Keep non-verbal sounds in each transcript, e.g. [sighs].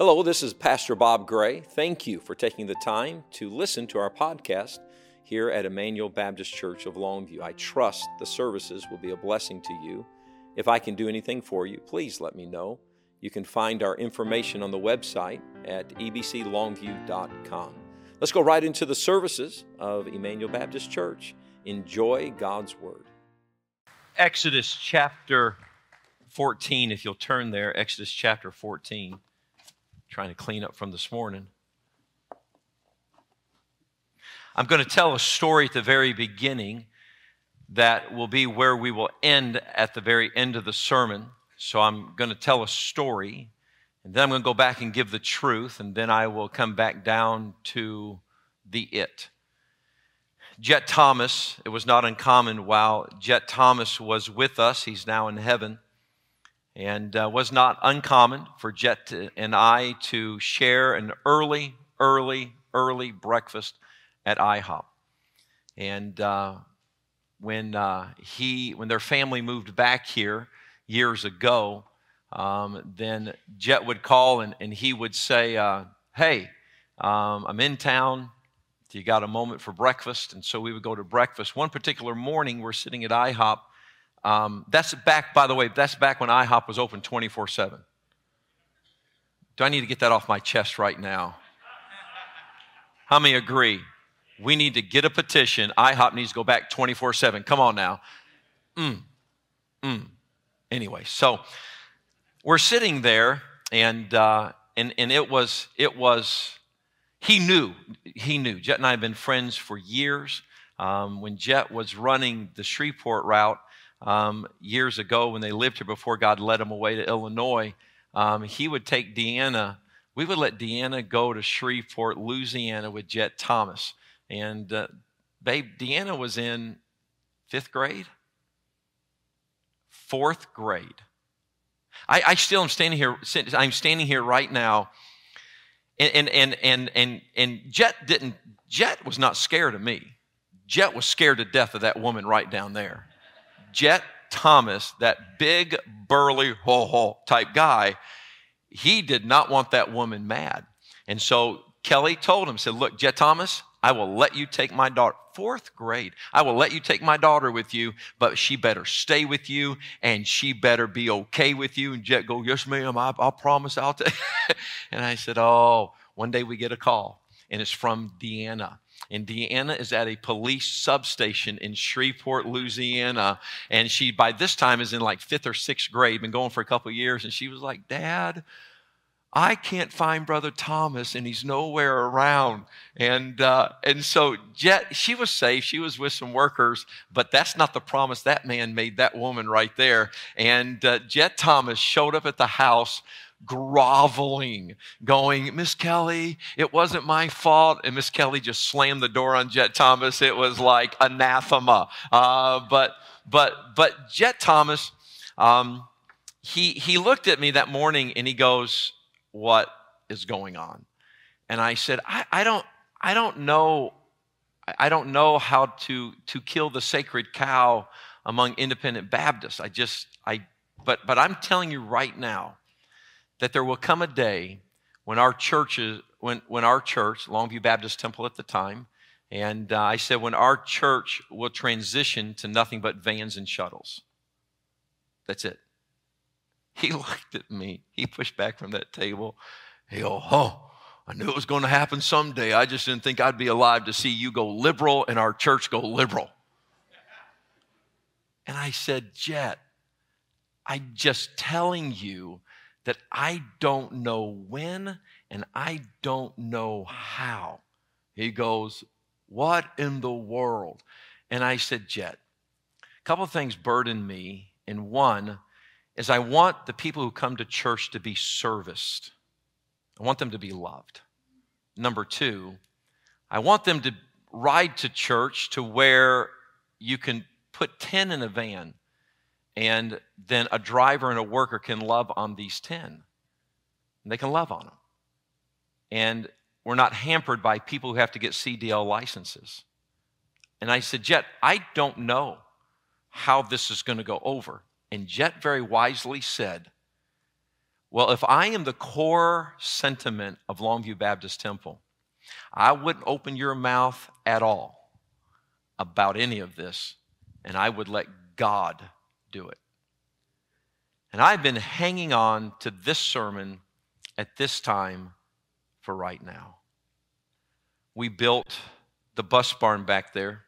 Hello, this is Pastor Bob Gray. Thank you for taking the time to listen to our podcast here at Emmanuel Baptist Church of Longview. I trust the services will be a blessing to you. If I can do anything for you, please let me know. You can find our information on the website at ebclongview.com. Let's go right into the services of Emmanuel Baptist Church. Enjoy God's Word. Exodus chapter 14, if you'll turn there, Exodus chapter 14 trying to clean up from this morning. I'm going to tell a story at the very beginning that will be where we will end at the very end of the sermon. So I'm going to tell a story, and then I'm going to go back and give the truth, and then I will come back down to the it. Jet Thomas, it was not uncommon while Jet Thomas was with us, he's now in heaven and uh, was not uncommon for Jet and I to share an early, early, early breakfast at IHOP. And uh, when uh, he, when their family moved back here years ago, um, then Jet would call and, and he would say, uh, "Hey, um, I'm in town. Do you got a moment for breakfast?" And so we would go to breakfast. One particular morning, we're sitting at IHOP um, that's back, by the way, that's back when IHOP was open 24 7. Do I need to get that off my chest right now? How many agree? We need to get a petition. IHOP needs to go back 24 7. Come on now. Mm. Mm. Anyway, so we're sitting there, and, uh, and, and it was, it was, he knew, he knew. Jet and I have been friends for years. Um, when Jet was running the Shreveport route, um, years ago when they lived here before God led them away to Illinois, um, he would take Deanna. We would let Deanna go to Shreveport, Louisiana with Jet Thomas. And uh, babe, Deanna was in fifth grade, fourth grade. I, I still am standing here. I'm standing here right now, and and and and and Jet didn't. Jet was not scared of me. Jet was scared to death of that woman right down there. Jet Thomas, that big, burly, ho ho type guy, he did not want that woman mad. And so Kelly told him, said, Look, Jet Thomas, I will let you take my daughter. Fourth grade. I will let you take my daughter with you, but she better stay with you and she better be okay with you. And Jet go, Yes, ma'am, I, will promise I'll take. [laughs] and I said, Oh, one day we get a call and it's from Deanna. And Deanna is at a police substation in Shreveport, Louisiana. And she, by this time, is in like fifth or sixth grade, been going for a couple years. And she was like, Dad, I can't find Brother Thomas, and he's nowhere around. And uh, and so Jet, she was safe. She was with some workers, but that's not the promise that man made that woman right there. And uh, Jet Thomas showed up at the house groveling, going, Miss Kelly, it wasn't my fault. And Miss Kelly just slammed the door on Jet Thomas. It was like anathema. Uh, but, but, but Jet Thomas, um, he, he looked at me that morning and he goes, What is going on? And I said, I, I don't, I don't know. I don't know how to, to kill the sacred cow among independent Baptists. I just, I, but, but I'm telling you right now, that there will come a day when our churches, when, when our church, Longview Baptist Temple at the time, and uh, I said, when our church will transition to nothing but vans and shuttles. That's it. He [laughs] looked at me. He pushed back from that table. He go, oh, I knew it was going to happen someday. I just didn't think I'd be alive to see you go liberal and our church go liberal. And I said, Jet, I'm just telling you that I don't know when and I don't know how. He goes, What in the world? And I said, Jet, a couple of things burden me. And one is I want the people who come to church to be serviced, I want them to be loved. Number two, I want them to ride to church to where you can put 10 in a van and then a driver and a worker can love on these 10. And they can love on them. And we're not hampered by people who have to get CDL licenses. And I said, Jet, I don't know how this is going to go over. And Jet very wisely said, Well, if I am the core sentiment of Longview Baptist Temple, I wouldn't open your mouth at all about any of this, and I would let God do it. And I've been hanging on to this sermon at this time for right now. We built the bus barn back there,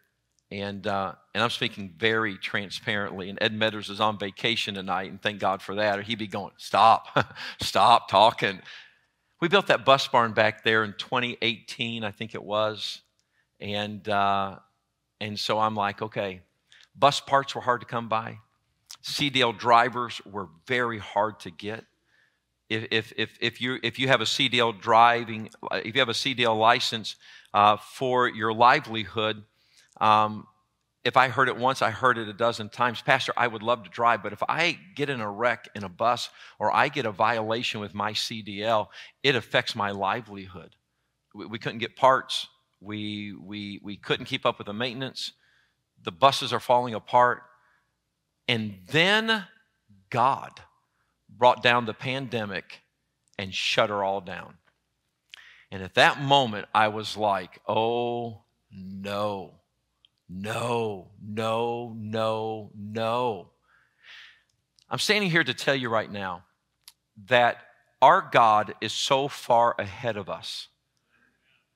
and, uh, and I'm speaking very transparently. And Ed Meadows is on vacation tonight, and thank God for that, or he'd be going, Stop, [laughs] stop talking. We built that bus barn back there in 2018, I think it was. And, uh, and so I'm like, okay, bus parts were hard to come by. CDL drivers were very hard to get. If, if, if, if, you, if you have a CDL driving, if you have a CDL license uh, for your livelihood, um, if I heard it once, I heard it a dozen times. Pastor, I would love to drive, but if I get in a wreck in a bus or I get a violation with my CDL, it affects my livelihood. We, we couldn't get parts. We, we, we couldn't keep up with the maintenance. The buses are falling apart. And then God brought down the pandemic and shut her all down. And at that moment, I was like, oh no, no, no, no, no. I'm standing here to tell you right now that our God is so far ahead of us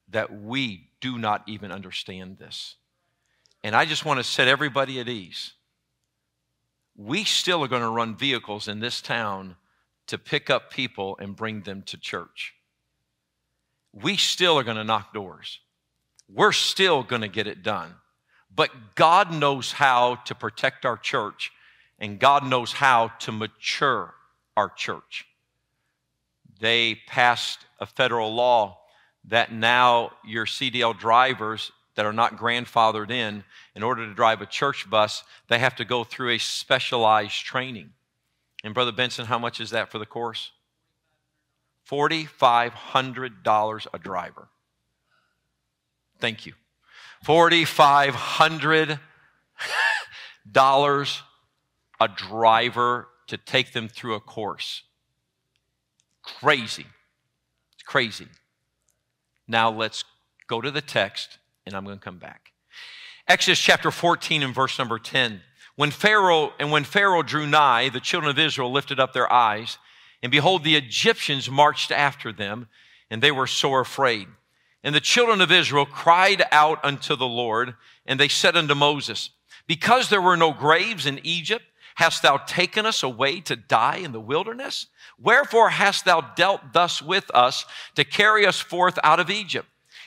that we do not even understand this. And I just want to set everybody at ease we still are going to run vehicles in this town to pick up people and bring them to church. We still are going to knock doors. We're still going to get it done. But God knows how to protect our church, and God knows how to mature our church. They passed a federal law that now your CDL drivers that are not grandfathered in, in order to drive a church bus, they have to go through a specialized training. And Brother Benson, how much is that for the course? $4,500 a driver. Thank you. $4,500 a driver to take them through a course. Crazy. It's crazy. Now let's go to the text and I'm going to come back. Exodus chapter 14 and verse number 10. When Pharaoh and when Pharaoh drew nigh, the children of Israel lifted up their eyes, and behold, the Egyptians marched after them, and they were sore afraid. And the children of Israel cried out unto the Lord, and they said unto Moses, Because there were no graves in Egypt, hast thou taken us away to die in the wilderness? Wherefore hast thou dealt thus with us to carry us forth out of Egypt?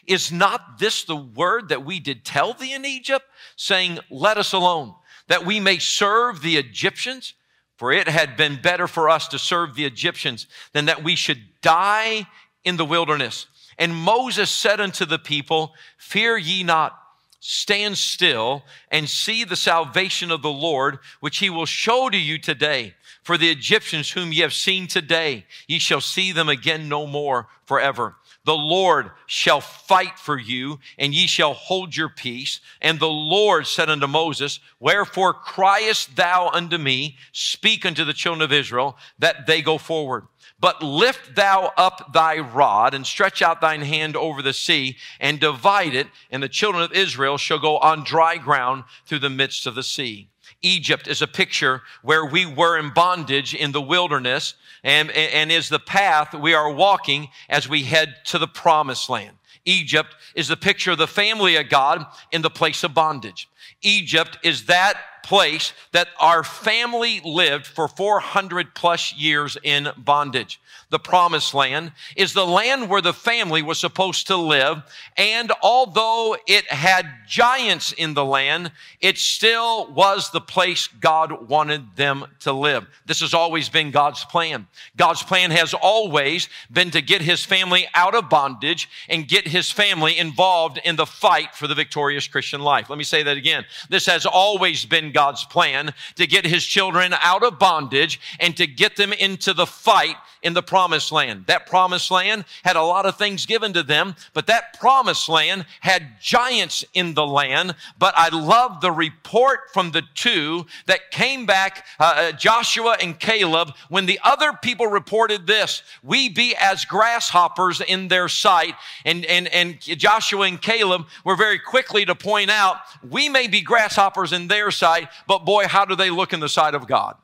Is not this the word that we did tell thee in Egypt, saying, Let us alone, that we may serve the Egyptians? For it had been better for us to serve the Egyptians than that we should die in the wilderness. And Moses said unto the people, Fear ye not, stand still and see the salvation of the Lord, which he will show to you today. For the Egyptians whom ye have seen today, ye shall see them again no more forever. The Lord shall fight for you, and ye shall hold your peace. And the Lord said unto Moses, Wherefore criest thou unto me? Speak unto the children of Israel, that they go forward. But lift thou up thy rod and stretch out thine hand over the sea and divide it, and the children of Israel shall go on dry ground through the midst of the sea. Egypt is a picture where we were in bondage in the wilderness and, and is the path we are walking as we head to the promised land. Egypt is the picture of the family of God in the place of bondage. Egypt is that place that our family lived for 400 plus years in bondage the promised land, is the land where the family was supposed to live. And although it had giants in the land, it still was the place God wanted them to live. This has always been God's plan. God's plan has always been to get his family out of bondage and get his family involved in the fight for the victorious Christian life. Let me say that again. This has always been God's plan to get his children out of bondage and to get them into the fight in the promised land. That promised land had a lot of things given to them, but that promised land had giants in the land. But I love the report from the two that came back, uh, uh Joshua and Caleb, when the other people reported this, we be as grasshoppers in their sight. And, and, and Joshua and Caleb were very quickly to point out, we may be grasshoppers in their sight, but boy, how do they look in the sight of God?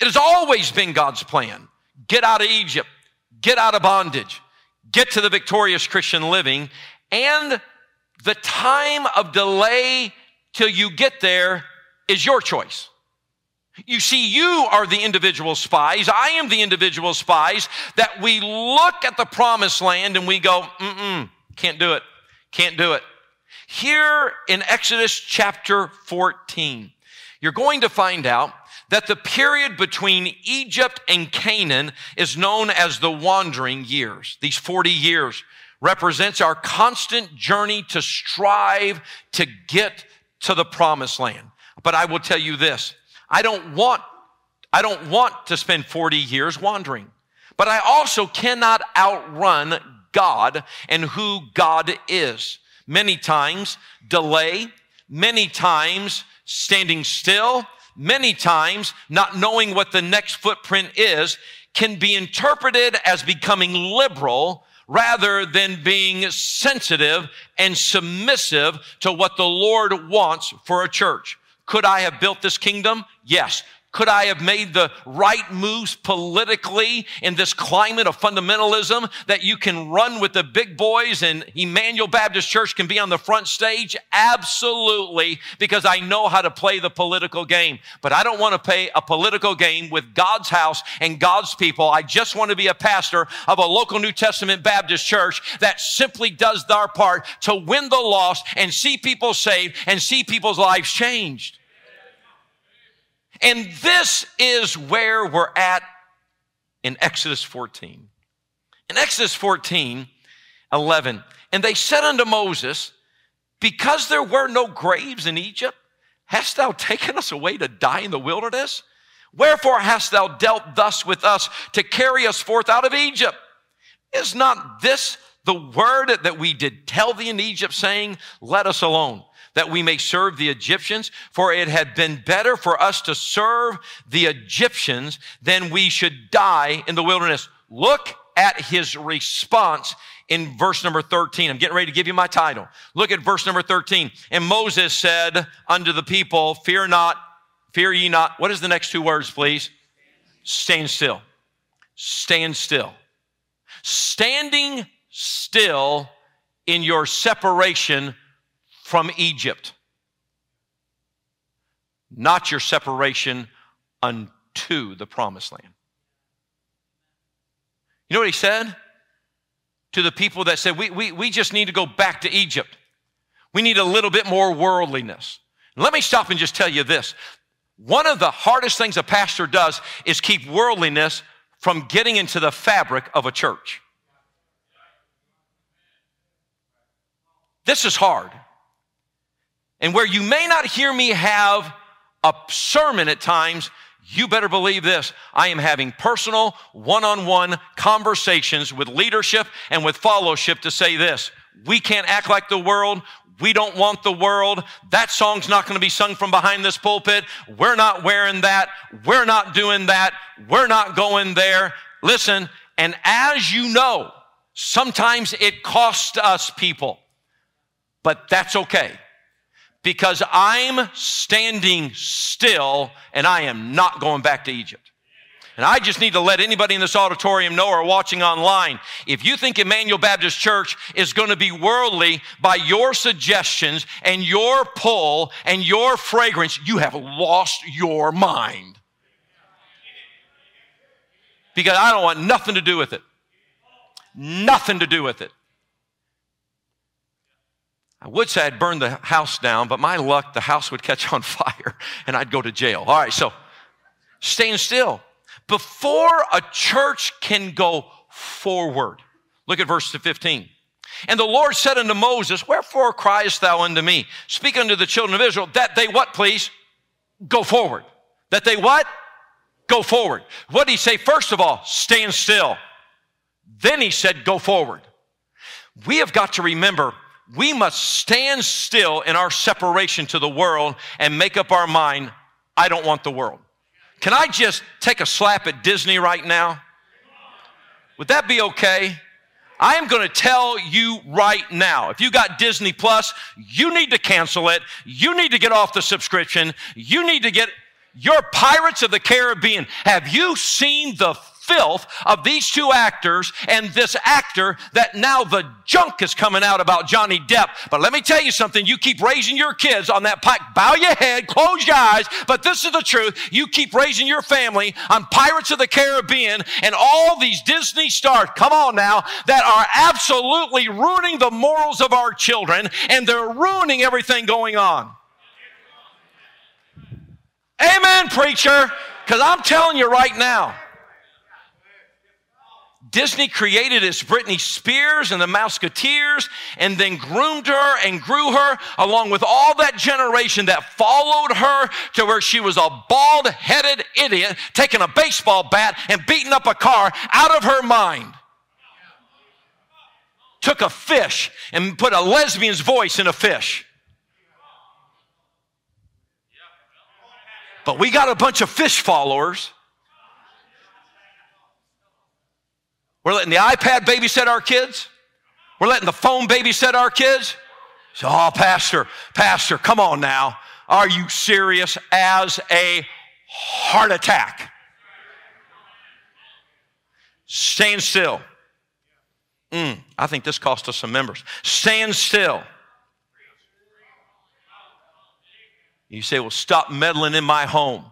It has always been God's plan get out of Egypt, get out of bondage, get to the victorious Christian living, and the time of delay till you get there is your choice. You see, you are the individual spies. I am the individual spies that we look at the promised land and we go, mm-mm, can't do it. Can't do it. Here in Exodus chapter 14, you're going to find out that the period between Egypt and Canaan is known as the wandering years. These 40 years represents our constant journey to strive to get to the promised land. But I will tell you this, I don't want, I don't want to spend 40 years wandering, but I also cannot outrun God and who God is. Many times delay, many times standing still, many times not knowing what the next footprint is can be interpreted as becoming liberal rather than being sensitive and submissive to what the Lord wants for a church. Could I have built this kingdom? Yes. Could I have made the right moves politically in this climate of fundamentalism that you can run with the big boys and Emmanuel Baptist Church can be on the front stage? Absolutely, because I know how to play the political game. But I don't want to play a political game with God's house and God's people. I just want to be a pastor of a local New Testament Baptist church that simply does their part to win the lost and see people saved and see people's lives changed. And this is where we're at in Exodus 14. In Exodus 14, 11, and they said unto Moses, Because there were no graves in Egypt, hast thou taken us away to die in the wilderness? Wherefore hast thou dealt thus with us to carry us forth out of Egypt? Is not this the word that we did tell thee in Egypt, saying, Let us alone? That we may serve the Egyptians, for it had been better for us to serve the Egyptians than we should die in the wilderness. Look at his response in verse number 13. I'm getting ready to give you my title. Look at verse number 13. And Moses said unto the people, Fear not, fear ye not. What is the next two words, please? Stand still. Stand still. Standing still in your separation from Egypt, not your separation unto the promised land. You know what he said? To the people that said, we, we, we just need to go back to Egypt. We need a little bit more worldliness. Let me stop and just tell you this. One of the hardest things a pastor does is keep worldliness from getting into the fabric of a church. This is hard. And where you may not hear me have a sermon at times, you better believe this. I am having personal one on one conversations with leadership and with fellowship to say this. We can't act like the world. We don't want the world. That song's not going to be sung from behind this pulpit. We're not wearing that. We're not doing that. We're not going there. Listen, and as you know, sometimes it costs us people, but that's okay because I'm standing still and I am not going back to Egypt. And I just need to let anybody in this auditorium know or watching online, if you think Emmanuel Baptist Church is going to be worldly by your suggestions and your pull and your fragrance, you have lost your mind. Because I don't want nothing to do with it. Nothing to do with it. I would say I'd burn the house down, but my luck, the house would catch on [laughs] fire and I'd go to jail. All right, so staying still. Before a church can go forward, look at verse 15. And the Lord said unto Moses, Wherefore criest thou unto me? Speak unto the children of Israel that they what, please? Go forward. That they what? Go forward. What did he say? First of all, stand still. Then he said, Go forward. We have got to remember we must stand still in our separation to the world and make up our mind, I don't want the world. Can I just take a slap at Disney right now? Would that be okay? I am going to tell you right now if you got Disney Plus, you need to cancel it. You need to get off the subscription. You need to get your Pirates of the Caribbean. Have you seen the filth of these two actors and this actor that now the junk is coming out about Johnny Depp. But let me tell you something. You keep raising your kids on that pike. Bow your head, close your eyes. But this is the truth. You keep raising your family on Pirates of the Caribbean and all these Disney stars, come on now, that are absolutely ruining the morals of our children and they're ruining everything going on. Amen, preacher. Because I'm telling you right now, Disney created as Britney Spears and the Mouseketeers and then groomed her and grew her along with all that generation that followed her to where she was a bald headed idiot taking a baseball bat and beating up a car out of her mind. Took a fish and put a lesbian's voice in a fish. But we got a bunch of fish followers We're letting the iPad babysit our kids. We're letting the phone babysit our kids. So, oh, Pastor, Pastor, come on now. Are you serious as a heart attack? Stand still. Mm, I think this cost us some members. Stand still. You say, well, stop meddling in my home.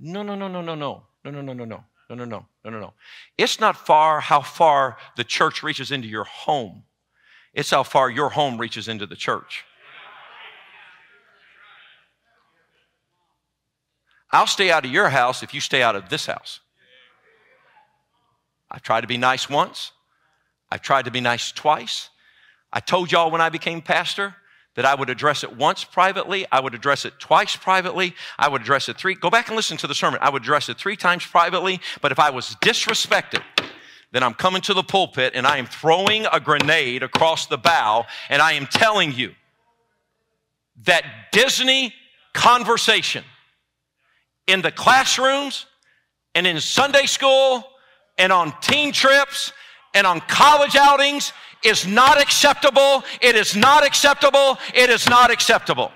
No, no, no, no, no, no. No, no, no, no, no. No, no, no, no, no, no. It's not far how far the church reaches into your home. It's how far your home reaches into the church. I'll stay out of your house if you stay out of this house. I've tried to be nice once. I've tried to be nice twice. I told y'all when I became pastor, that I would address it once privately, I would address it twice privately, I would address it three. Go back and listen to the sermon. I would address it three times privately, but if I was disrespected, then I'm coming to the pulpit and I am throwing a grenade across the bow and I am telling you that Disney conversation in the classrooms and in Sunday school and on teen trips and on college outings is not acceptable. It is not acceptable. It is not acceptable.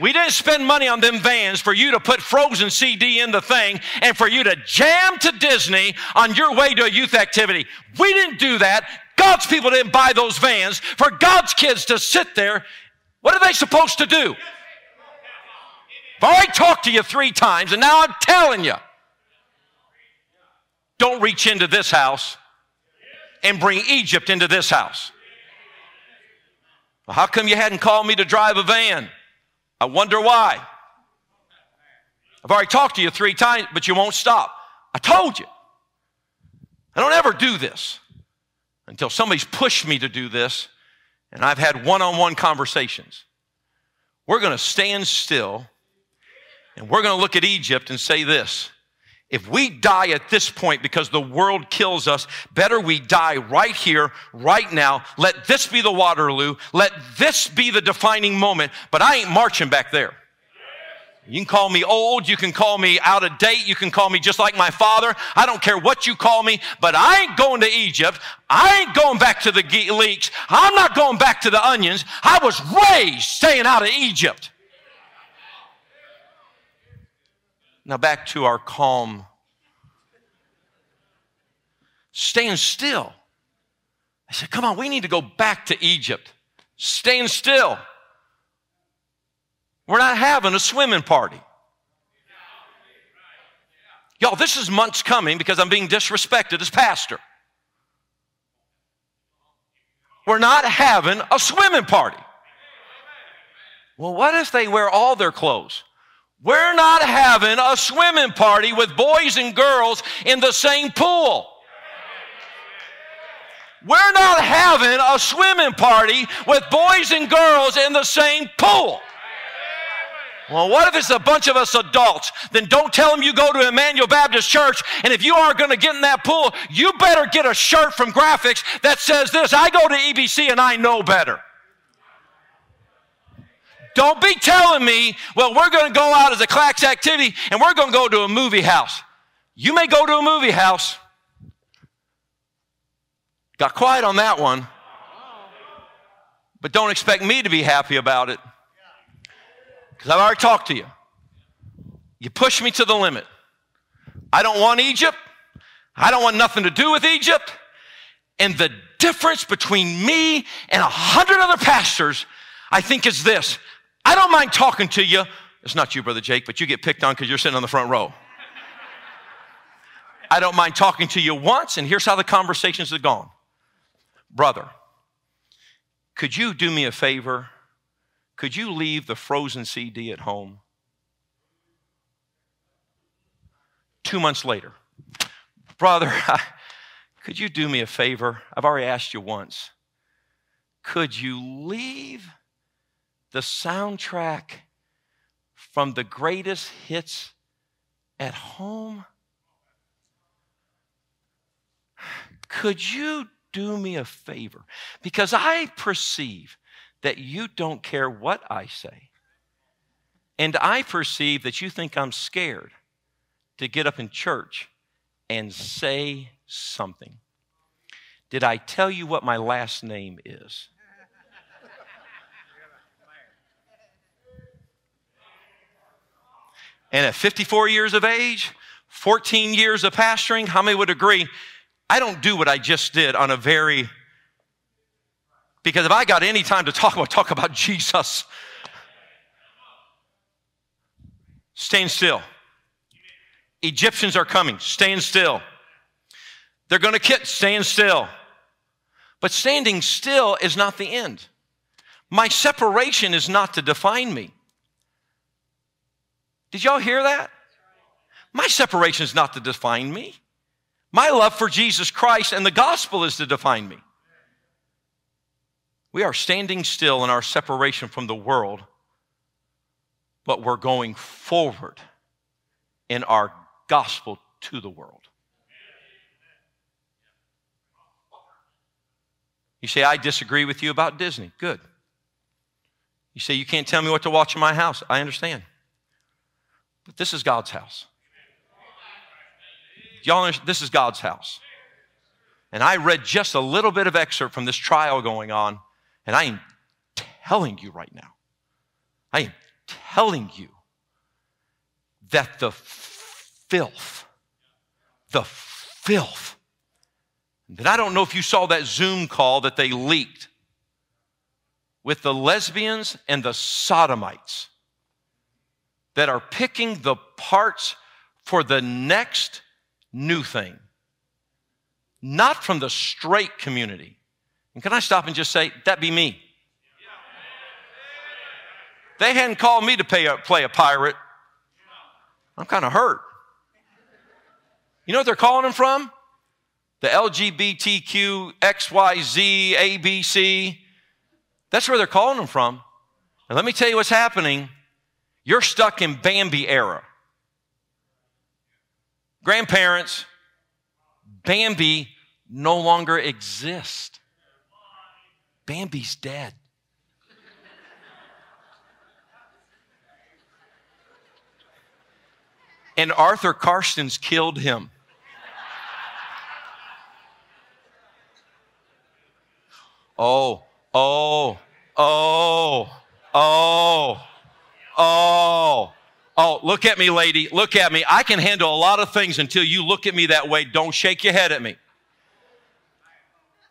We didn't spend money on them vans for you to put Frozen CD in the thing and for you to jam to Disney on your way to a youth activity. We didn't do that. God's people didn't buy those vans for God's kids to sit there. What are they supposed to do? I've already talked to you three times, and now I'm telling you don't reach into this house and bring Egypt into this house. Well, how come you hadn't called me to drive a van? I wonder why. I've already talked to you three times, but you won't stop. I told you. I don't ever do this until somebody's pushed me to do this, and I've had one on one conversations. We're going to stand still and we're going to look at Egypt and say this if we die at this point because the world kills us, better we die right here, right now. Let this be the Waterloo. Let this be the defining moment. But I ain't marching back there. You can call me old. You can call me out of date. You can call me just like my father. I don't care what you call me, but I ain't going to Egypt. I ain't going back to the leeks. I'm not going back to the onions. I was raised staying out of Egypt. Now back to our calm. Stand still. I said, Come on, we need to go back to Egypt. Stand still. We're not having a swimming party. Y'all, this is months coming because I'm being disrespected as pastor. We're not having a swimming party. Well, what if they wear all their clothes? We're not having a swimming party with boys and girls in the same pool. We're not having a swimming party with boys and girls in the same pool. Well, what if it's a bunch of us adults? Then don't tell them you go to Emmanuel Baptist Church, and if you are going to get in that pool, you better get a shirt from Graphics that says this I go to EBC and I know better. Don't be telling me, well, we're going to go out as a class activity and we're going to go to a movie house. You may go to a movie house. Got quiet on that one. But don't expect me to be happy about it. Because I've already talked to you. You push me to the limit. I don't want Egypt. I don't want nothing to do with Egypt. And the difference between me and a hundred other pastors, I think, is this. I don't mind talking to you. It's not you, Brother Jake, but you get picked on because you're sitting on the front row. I don't mind talking to you once, and here's how the conversations have gone. Brother, could you do me a favor? Could you leave the frozen CD at home? Two months later, brother, [laughs] could you do me a favor? I've already asked you once. Could you leave the soundtrack from the greatest hits at home? Could you do me a favor? Because I perceive that you don't care what I say. And I perceive that you think I'm scared to get up in church and say something. Did I tell you what my last name is? And at 54 years of age, 14 years of pastoring, how many would agree? I don't do what I just did on a very, because if I got any time to talk about, talk about Jesus. Stand still. Egyptians are coming, Stand still. They're going to kick, Stand still. But standing still is not the end. My separation is not to define me. Did y'all hear that? My separation is not to define me. My love for Jesus Christ and the gospel is to define me. We are standing still in our separation from the world, but we're going forward in our gospel to the world. You say, I disagree with you about Disney. Good. You say, you can't tell me what to watch in my house. I understand. But this is God's house. Y'all? This is God's house. And I read just a little bit of excerpt from this trial going on, and I am telling you right now, I am telling you that the filth, the filth, that I don't know if you saw that Zoom call that they leaked with the lesbians and the sodomites that are picking the parts for the next new thing, not from the straight community. And can I stop and just say, that be me? They hadn't called me to a, play a pirate. I'm kind of hurt. You know what they're calling them from? The LGBTQ, XYZ, ABC. That's where they're calling them from. And let me tell you what's happening you're stuck in Bambi era. Grandparents, Bambi no longer exists. Bambi's dead. and Arthur Karstens killed him. Oh, oh, oh, oh. Oh, oh, look at me, lady. Look at me. I can handle a lot of things until you look at me that way. Don't shake your head at me.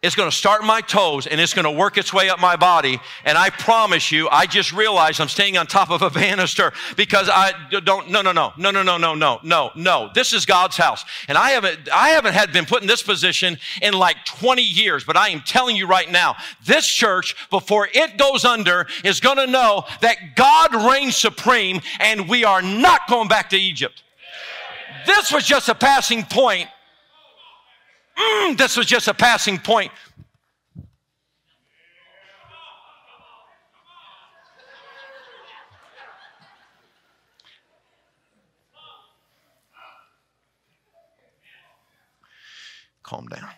It's going to start in my toes and it's going to work its way up my body. And I promise you, I just realized I'm staying on top of a [laughs] banister because I don't, no, no, no, no, no, no, no, no, no, no. This is God's house. And I haven't, I haven't had been put in this position in like 20 years, but I am telling you right now, this church, before it goes under, is going to know that God reigns supreme and we are not going back to Egypt. This was just a passing point mm, this was just a passing point. Calm down.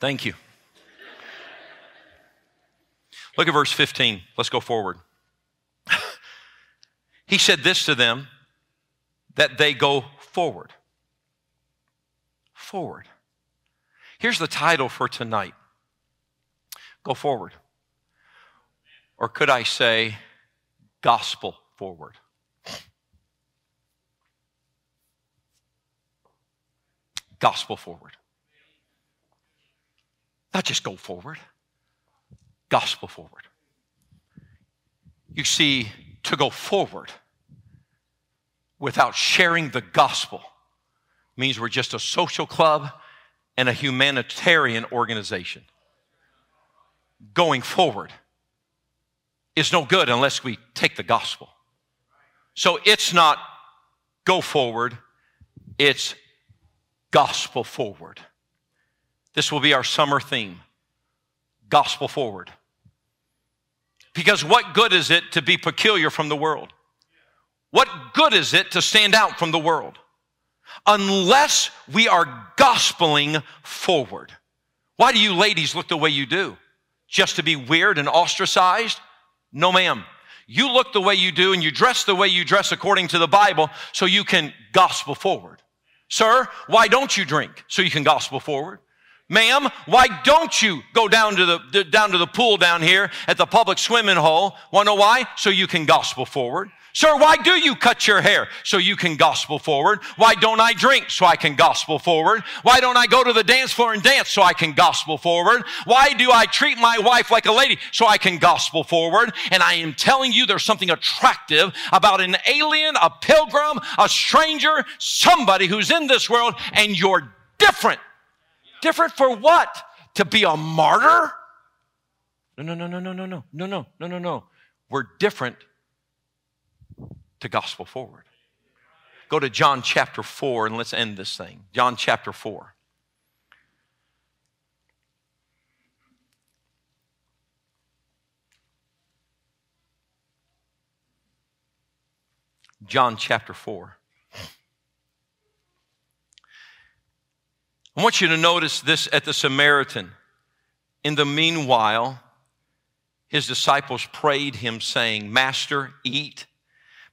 Thank you. Look at verse 15. Let's go forward. [laughs] he said this to them that they go forward. Forward. Here's the title for tonight Go forward. Or could I say, gospel forward? Gospel forward. Not just go forward, gospel forward. You see, to go forward without sharing the gospel means we're just a social club and a humanitarian organization. Going forward is no good unless we take the gospel. So it's not go forward, it's gospel forward. This will be our summer theme gospel forward. Because what good is it to be peculiar from the world? What good is it to stand out from the world? Unless we are gospeling forward. Why do you ladies look the way you do? Just to be weird and ostracized? No, ma'am. You look the way you do and you dress the way you dress according to the Bible so you can gospel forward. Sir, why don't you drink so you can gospel forward? Ma'am, why don't you go down to the, down to the pool down here at the public swimming hole? Wanna know why? So you can gospel forward. Sir, why do you cut your hair? So you can gospel forward. Why don't I drink? So I can gospel forward. Why don't I go to the dance floor and dance? So I can gospel forward. Why do I treat my wife like a lady? So I can gospel forward. And I am telling you there's something attractive about an alien, a pilgrim, a stranger, somebody who's in this world and you're different. Different for what? To be a martyr? No, no, no, no, no, no, no, no, no, no, no, no. We're different to gospel forward. Go to John chapter 4 and let's end this thing. John chapter 4. John chapter 4. I want you to notice this at the Samaritan. In the meanwhile, his disciples prayed him, saying, Master, eat.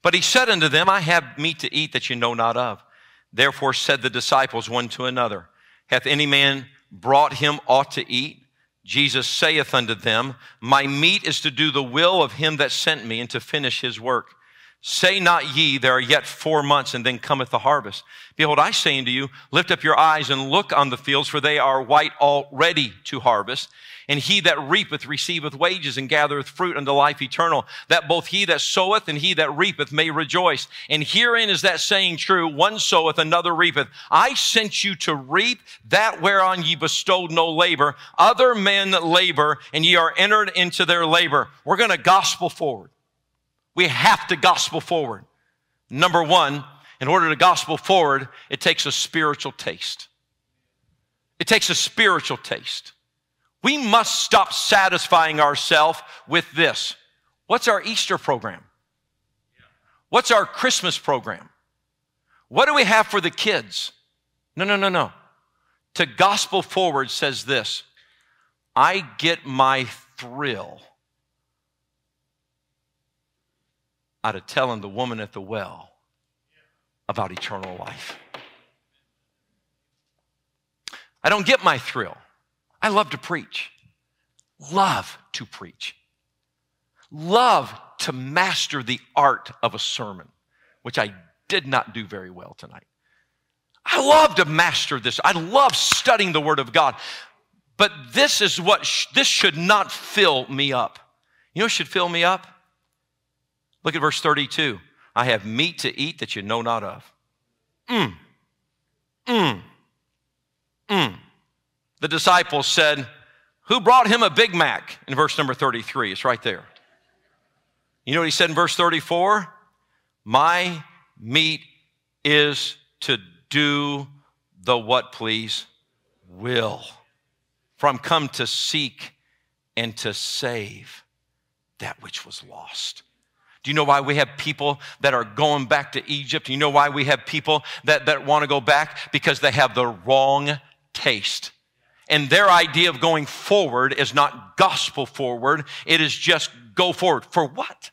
But he said unto them, I have meat to eat that you know not of. Therefore said the disciples one to another, Hath any man brought him aught to eat? Jesus saith unto them, My meat is to do the will of him that sent me and to finish his work. Say not ye, there are yet four months, and then cometh the harvest. Behold, I say unto you, lift up your eyes and look on the fields, for they are white already to harvest. And he that reapeth receiveth wages and gathereth fruit unto life eternal, that both he that soweth and he that reapeth may rejoice. And herein is that saying true, one soweth, another reapeth. I sent you to reap that whereon ye bestowed no labor. Other men labor, and ye are entered into their labor. We're going to gospel forward. We have to gospel forward. Number one, in order to gospel forward, it takes a spiritual taste. It takes a spiritual taste. We must stop satisfying ourselves with this. What's our Easter program? What's our Christmas program? What do we have for the kids? No, no, no, no. To gospel forward says this I get my thrill out of telling the woman at the well about eternal life. I don't get my thrill. I love to preach. Love to preach. Love to master the art of a sermon, which I did not do very well tonight. I love to master this. I love studying the Word of God. But this is what, sh- this should not fill me up. You know should fill me up? Look at verse 32. I have meat to eat that you know not of. Mm. Mm. Mm. The disciples said, Who brought him a Big Mac? In verse number 33. It's right there. You know what he said in verse 34? My meat is to do the what, please? Will. For I'm come to seek and to save that which was lost. Do you know why we have people that are going back to Egypt? Do you know why we have people that, that want to go back? Because they have the wrong taste. And their idea of going forward is not gospel forward. It is just go forward. For what?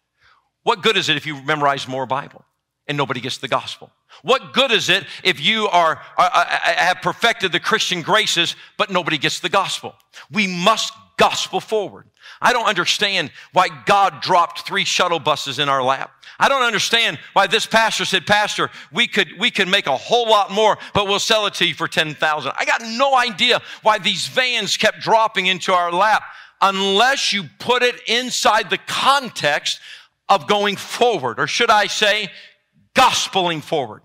What good is it if you memorize more Bible and nobody gets the gospel? What good is it if you are, are, are, have perfected the Christian graces, but nobody gets the gospel? We must gospel forward. I don't understand why God dropped three shuttle buses in our lap. I don't understand why this pastor said, Pastor, we could, we could make a whole lot more, but we'll sell it to you for 10,000. I got no idea why these vans kept dropping into our lap unless you put it inside the context of going forward, or should I say, gospeling forward.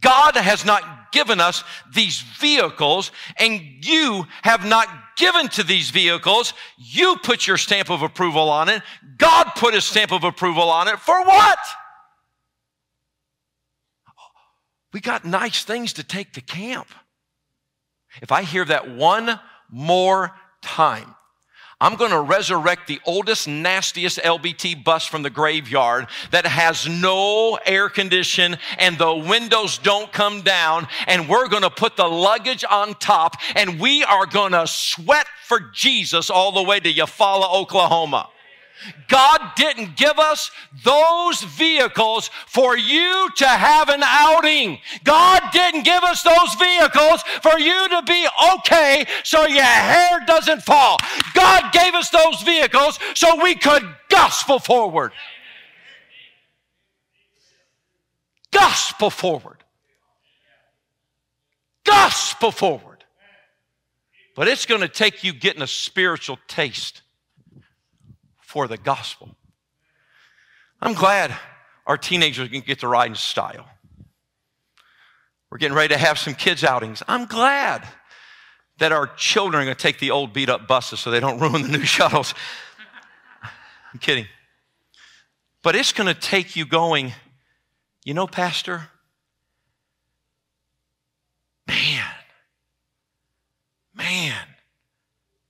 God has not given us these vehicles, and you have not given to these vehicles. You put your stamp of approval on it. God put his stamp of approval on it. For what? We got nice things to take to camp. If I hear that one more time, I'm going to resurrect the oldest, nastiest LBT bus from the graveyard that has no air condition and the windows don't come down. And we're going to put the luggage on top and we are going to sweat for Jesus all the way to Eufaula, Oklahoma. God didn't give us those vehicles for you to have an outing. God didn't give us those vehicles for you to be okay so your hair doesn't fall. God gave us those vehicles so we could gospel forward. Gospel forward. Gospel forward. But it's going to take you getting a spiritual taste for the gospel. I'm glad our teenagers can get to ride in style. We're getting ready to have some kids' outings. I'm glad that our children are going to take the old beat up buses so they don't ruin the new [laughs] shuttles. I'm kidding. But it's going to take you going, you know, Pastor, man, man,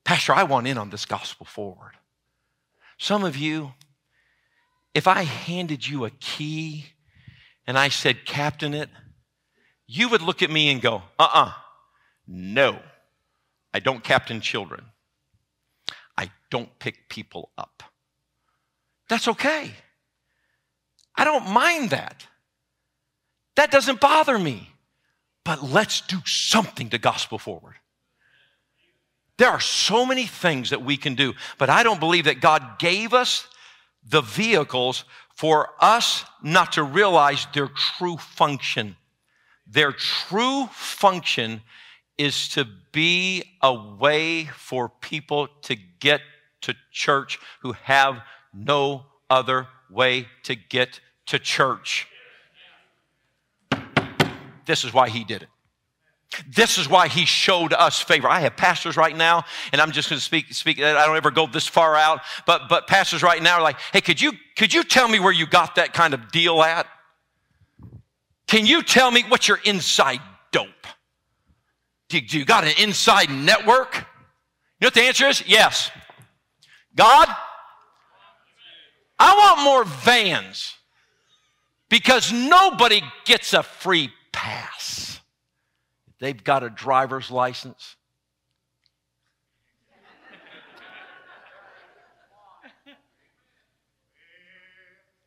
Pastor, I want in on this gospel forward. Some of you, if I handed you a key and I said, Captain it, you would look at me and go, uh uh-uh, uh, no, I don't captain children. I don't pick people up. That's okay. I don't mind that. That doesn't bother me. But let's do something to gospel forward. There are so many things that we can do, but I don't believe that God gave us the vehicles for us not to realize their true function. Their true function is to be a way for people to get to church who have no other way to get to church. This is why he did it. This is why he showed us favor. I have pastors right now, and I'm just going to speak, speak, I don't ever go this far out, but, but pastors right now are like, hey, could you, could you tell me where you got that kind of deal at? Can you tell me what's your inside dope? Do you, do you got an inside network? You know what the answer is? Yes. God, I want more vans because nobody gets a free pass they've got a driver's license.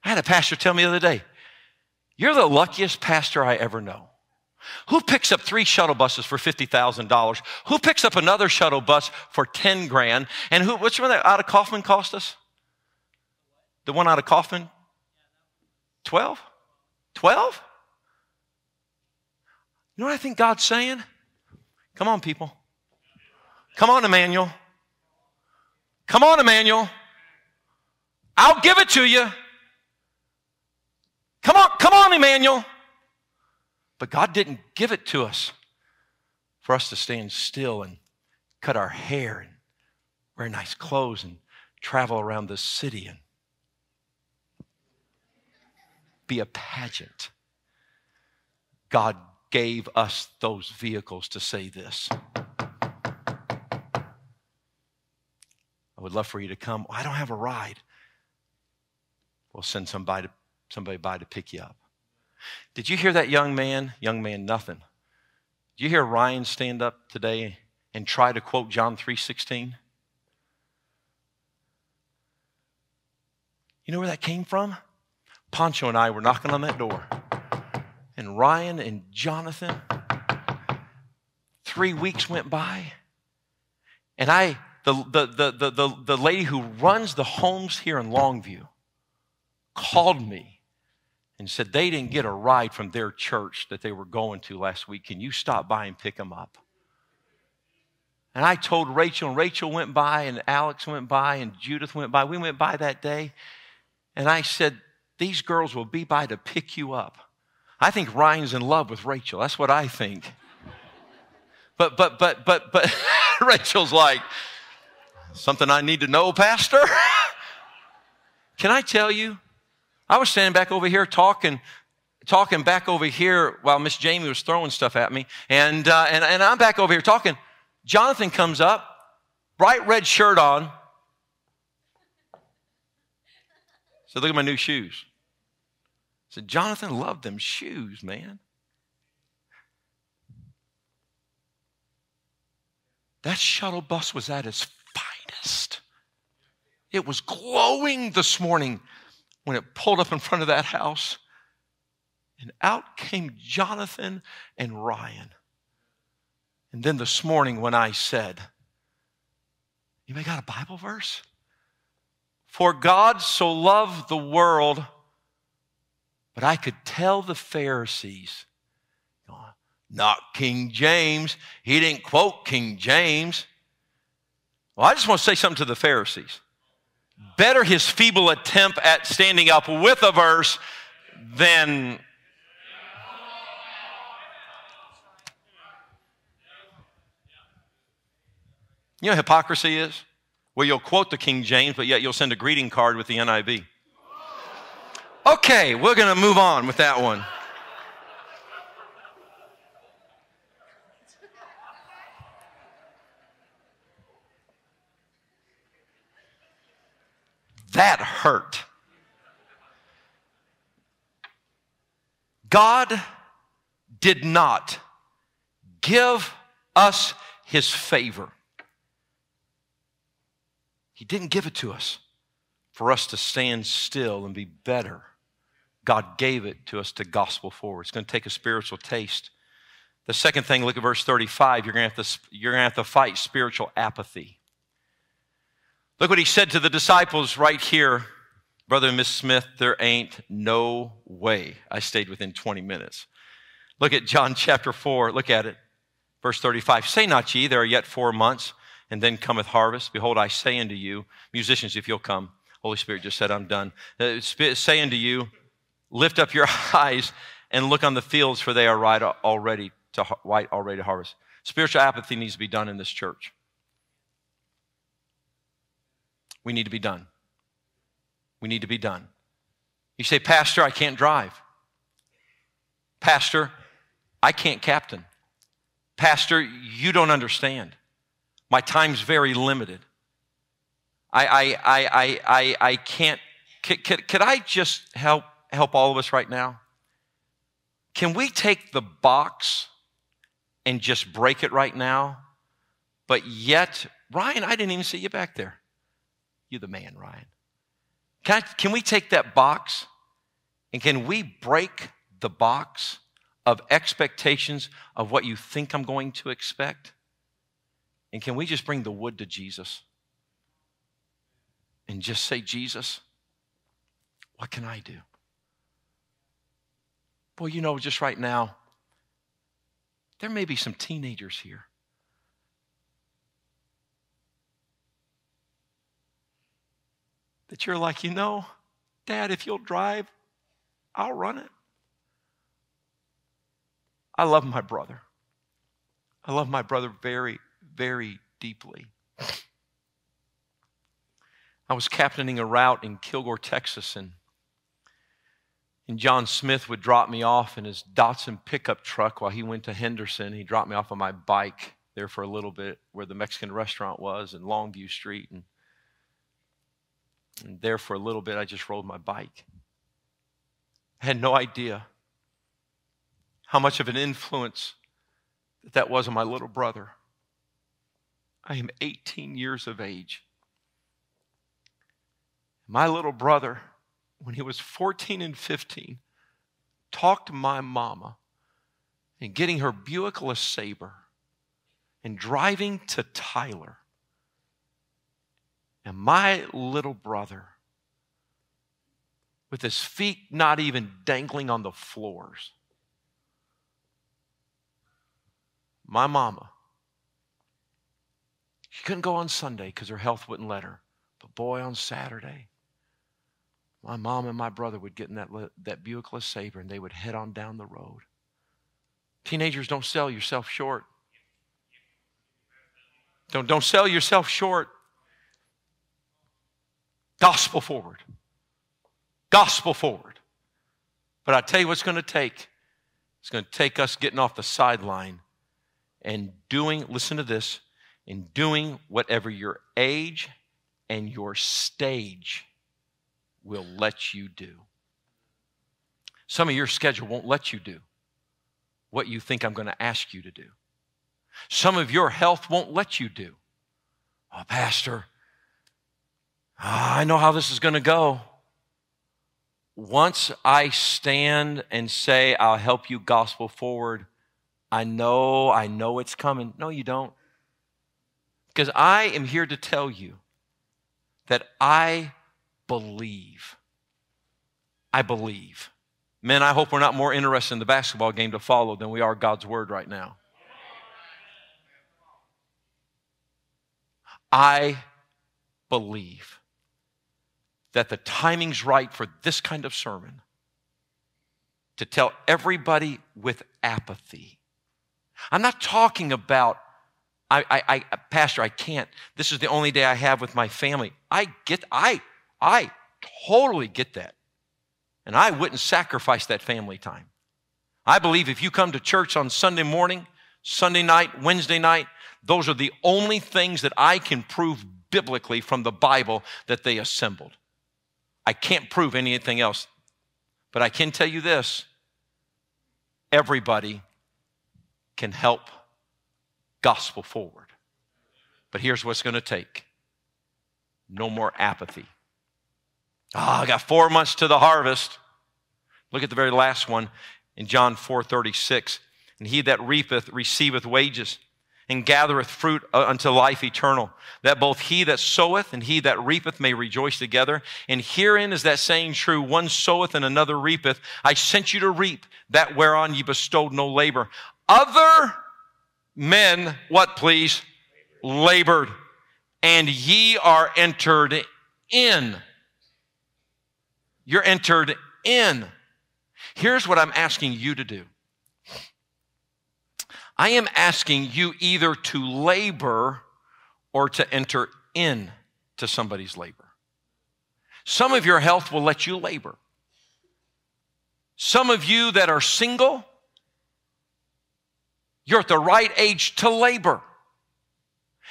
I had a pastor tell me the other day, You're the luckiest pastor I ever know. Who picks up three shuttle buses for $50,000? Who picks up another shuttle bus for 10 grand? And who, which one that out of Kaufman cost us? The one out of Kaufman? 12? 12? You know what I think God's saying? Come on, people. Come on, Emmanuel. Come on, Emmanuel. I'll give it to you. Come on, come on, Emmanuel. But God didn't give it to us for us to stand still and cut our hair and wear nice clothes and travel around the city and be a pageant. God gave us those vehicles to say this. I would love for you to come. I don't have a ride. we'll send somebody to, somebody by to pick you up. Did you hear that young man? Young man, nothing. Did you hear Ryan stand up today and try to quote John 3:16? You know where that came from? Poncho and I were knocking on that door. And Ryan and Jonathan, three weeks went by. And I, the, the, the, the, the, lady who runs the homes here in Longview, called me and said they didn't get a ride from their church that they were going to last week. Can you stop by and pick them up? And I told Rachel, and Rachel went by, and Alex went by, and Judith went by. We went by that day. And I said, These girls will be by to pick you up. I think Ryan's in love with Rachel. That's what I think. But, but, but, but, but, [laughs] Rachel's like, Something I need to know, Pastor? [laughs] Can I tell you? I was standing back over here talking, talking back over here while Miss Jamie was throwing stuff at me. And, uh, and, and I'm back over here talking. Jonathan comes up, bright red shirt on, So look at my new shoes. Said, Jonathan loved them shoes, man. That shuttle bus was at its finest. It was glowing this morning when it pulled up in front of that house. And out came Jonathan and Ryan. And then this morning when I said, You may got a Bible verse? For God so loved the world, but I could tell the Pharisees, not King James. He didn't quote King James. Well, I just want to say something to the Pharisees. Better his feeble attempt at standing up with a verse than You know hypocrisy is? where you'll quote the King James, but yet you'll send a greeting card with the NIV. Okay, we're going to move on with that one. That hurt. God did not give us his favor. He didn't give it to us for us to stand still and be better. God gave it to us to gospel forward. It's going to take a spiritual taste. The second thing, look at verse 35. You're going to have to, you're going to, have to fight spiritual apathy. Look what he said to the disciples right here. Brother and Miss Smith, there ain't no way I stayed within 20 minutes. Look at John chapter 4. Look at it. Verse 35. Say not ye, there are yet four months and then cometh harvest. Behold, I say unto you, musicians, if you'll come. Holy Spirit just said, I'm done. Uh, say unto you, lift up your [laughs] eyes and look on the fields, for they are right already to white already to harvest. Spiritual apathy needs to be done in this church. We need to be done. We need to be done. You say, Pastor, I can't drive. Pastor, I can't captain. Pastor, you don't understand. My time's very limited. I, I, I, I, I, I can't. Could, could, could I just help, help all of us right now? Can we take the box and just break it right now? But yet, Ryan, I didn't even see you back there. You're the man, Ryan. Can, I, can we take that box and can we break the box of expectations of what you think I'm going to expect? And can we just bring the wood to Jesus? And just say, Jesus, what can I do? Boy, you know, just right now, there may be some teenagers here. That you're like, you know, Dad, if you'll drive, I'll run it. I love my brother. I love my brother very, very deeply. I was captaining a route in Kilgore, Texas, and, and John Smith would drop me off in his Datsun pickup truck while he went to Henderson. He dropped me off on my bike there for a little bit where the Mexican restaurant was in Longview Street. And And there for a little bit, I just rode my bike. I had no idea how much of an influence that, that was on my little brother. I am 18 years of age. My little brother, when he was 14 and 15, talked to my mama and getting her Buick LeSabre and driving to Tyler. And my little brother, with his feet not even dangling on the floors, my mama, she couldn't go on Sunday because her health wouldn't let her. But boy, on Saturday, my mom and my brother would get in that, that Buick LeSabre and they would head on down the road. Teenagers, don't sell yourself short. Don't, don't sell yourself short. Gospel forward. Gospel forward. But I tell you what's going to take. It's going to take us getting off the sideline and doing, listen to this, and doing whatever your age and your stage will let you do. Some of your schedule won't let you do what you think I'm going to ask you to do. Some of your health won't let you do. Oh, Pastor, I know how this is going to go. Once I stand and say, I'll help you gospel forward, I know, I know it's coming. No, you don't. Because I am here to tell you that I believe. I believe. Men, I hope we're not more interested in the basketball game to follow than we are God's word right now. I believe that the timing's right for this kind of sermon to tell everybody with apathy. I'm not talking about, I, I, I, Pastor, I can't. This is the only day I have with my family. I get, I, I totally get that. And I wouldn't sacrifice that family time. I believe if you come to church on Sunday morning, Sunday night, Wednesday night, those are the only things that I can prove biblically from the Bible that they assembled. I can't prove anything else. But I can tell you this everybody can help gospel forward. But here's what's going to take no more apathy. Ah, oh, I got four months to the harvest. Look at the very last one in John 4 36. And he that reapeth receiveth wages and gathereth fruit unto life eternal, that both he that soweth and he that reapeth may rejoice together. And herein is that saying true one soweth and another reapeth. I sent you to reap that whereon ye bestowed no labor. Other men, what please? Labored, and ye are entered in you're entered in. Here's what I'm asking you to do I am asking you either to labor or to enter in to somebody's labor. Some of your health will let you labor. Some of you that are single, you're at the right age to labor.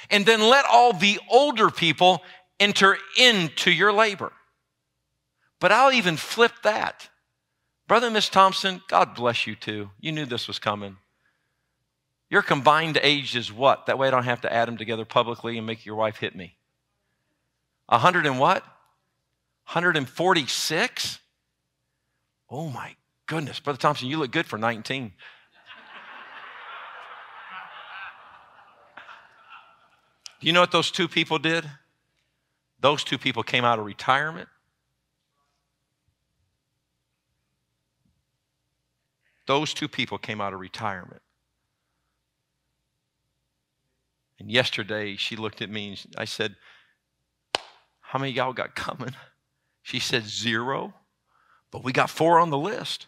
And then let all the older people enter into your labor. But I'll even flip that. Brother and Miss Thompson, God bless you too. You knew this was coming. Your combined age is what? That way I don't have to add them together publicly and make your wife hit me. A hundred and what? 146? Oh my goodness. Brother Thompson, you look good for 19. Do you know what those two people did? Those two people came out of retirement Those two people came out of retirement. And yesterday she looked at me and I said, How many y'all got coming? She said, Zero. But we got four on the list.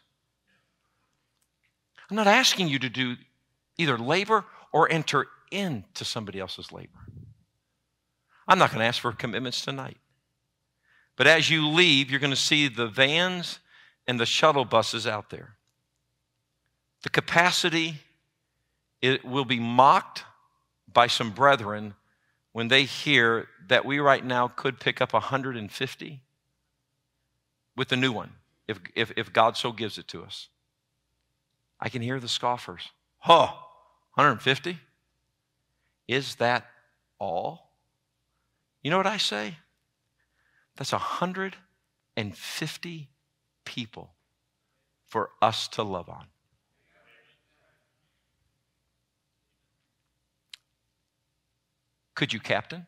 I'm not asking you to do either labor or enter into somebody else's labor. I'm not going to ask for commitments tonight. But as you leave, you're going to see the vans and the shuttle buses out there. The capacity it will be mocked by some brethren when they hear that we right now could pick up 150 with the new one, if, if, if God so gives it to us. I can hear the scoffers. Huh, 150? Is that all? You know what I say? That's 150 people for us to love on. Could you captain?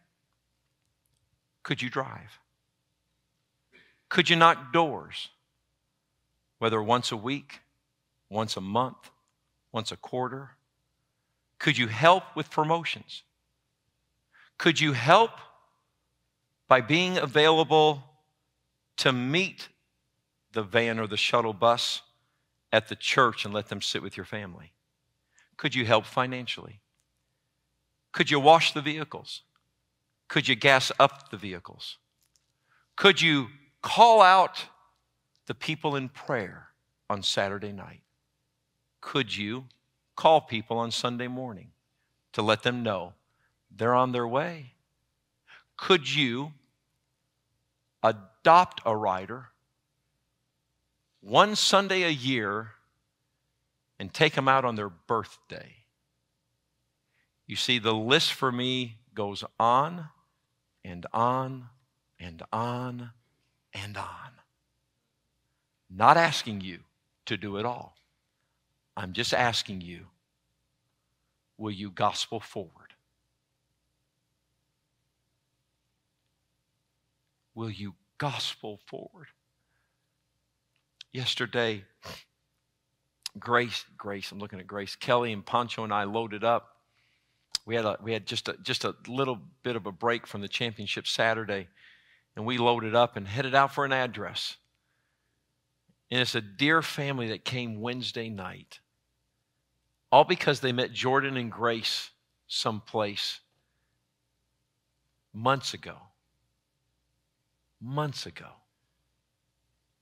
Could you drive? Could you knock doors? Whether once a week, once a month, once a quarter? Could you help with promotions? Could you help by being available to meet the van or the shuttle bus at the church and let them sit with your family? Could you help financially? Could you wash the vehicles? Could you gas up the vehicles? Could you call out the people in prayer on Saturday night? Could you call people on Sunday morning to let them know they're on their way? Could you adopt a rider one Sunday a year and take them out on their birthday? You see, the list for me goes on and on and on and on. Not asking you to do it all. I'm just asking you will you gospel forward? Will you gospel forward? Yesterday, Grace, Grace, I'm looking at Grace, Kelly and Pancho and I loaded up we had a, we had just a, just a little bit of a break from the championship Saturday, and we loaded up and headed out for an address. And it's a dear family that came Wednesday night, all because they met Jordan and Grace someplace months ago. Months ago.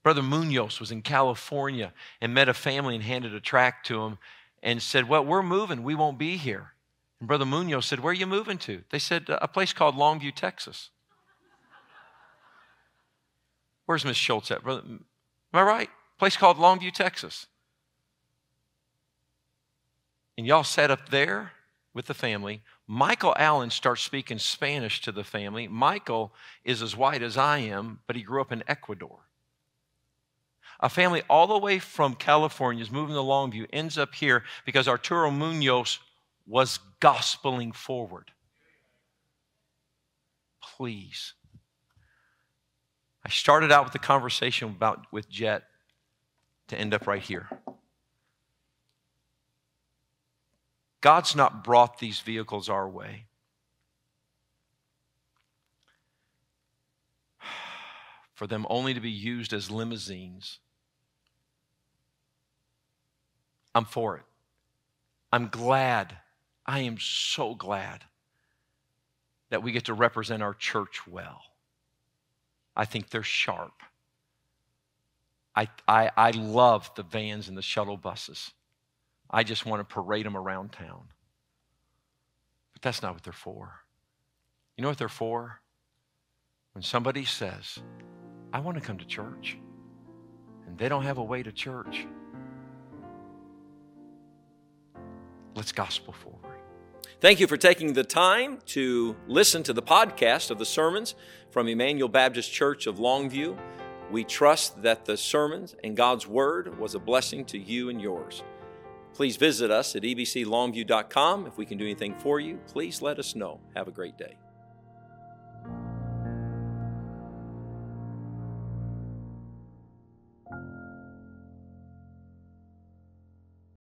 Brother Munoz was in California and met a family and handed a tract to him and said, Well, we're moving. We won't be here. And Brother Munoz said, Where are you moving to? They said, A place called Longview, Texas. Where's Miss Schultz at? Brother, am I right? Place called Longview, Texas. And y'all sat up there with the family. Michael Allen starts speaking Spanish to the family. Michael is as white as I am, but he grew up in Ecuador. A family all the way from California is moving to Longview, ends up here because Arturo Munoz was gospeling forward. Please. I started out with the conversation about with Jet to end up right here. God's not brought these vehicles our way. [sighs] For them only to be used as limousines. I'm for it. I'm glad I am so glad that we get to represent our church well. I think they're sharp. I, I, I love the vans and the shuttle buses. I just want to parade them around town. But that's not what they're for. You know what they're for? When somebody says, I want to come to church, and they don't have a way to church, let's gospel forward. Thank you for taking the time to listen to the podcast of the sermons from Emmanuel Baptist Church of Longview. We trust that the sermons and God's Word was a blessing to you and yours. Please visit us at ebclongview.com. If we can do anything for you, please let us know. Have a great day.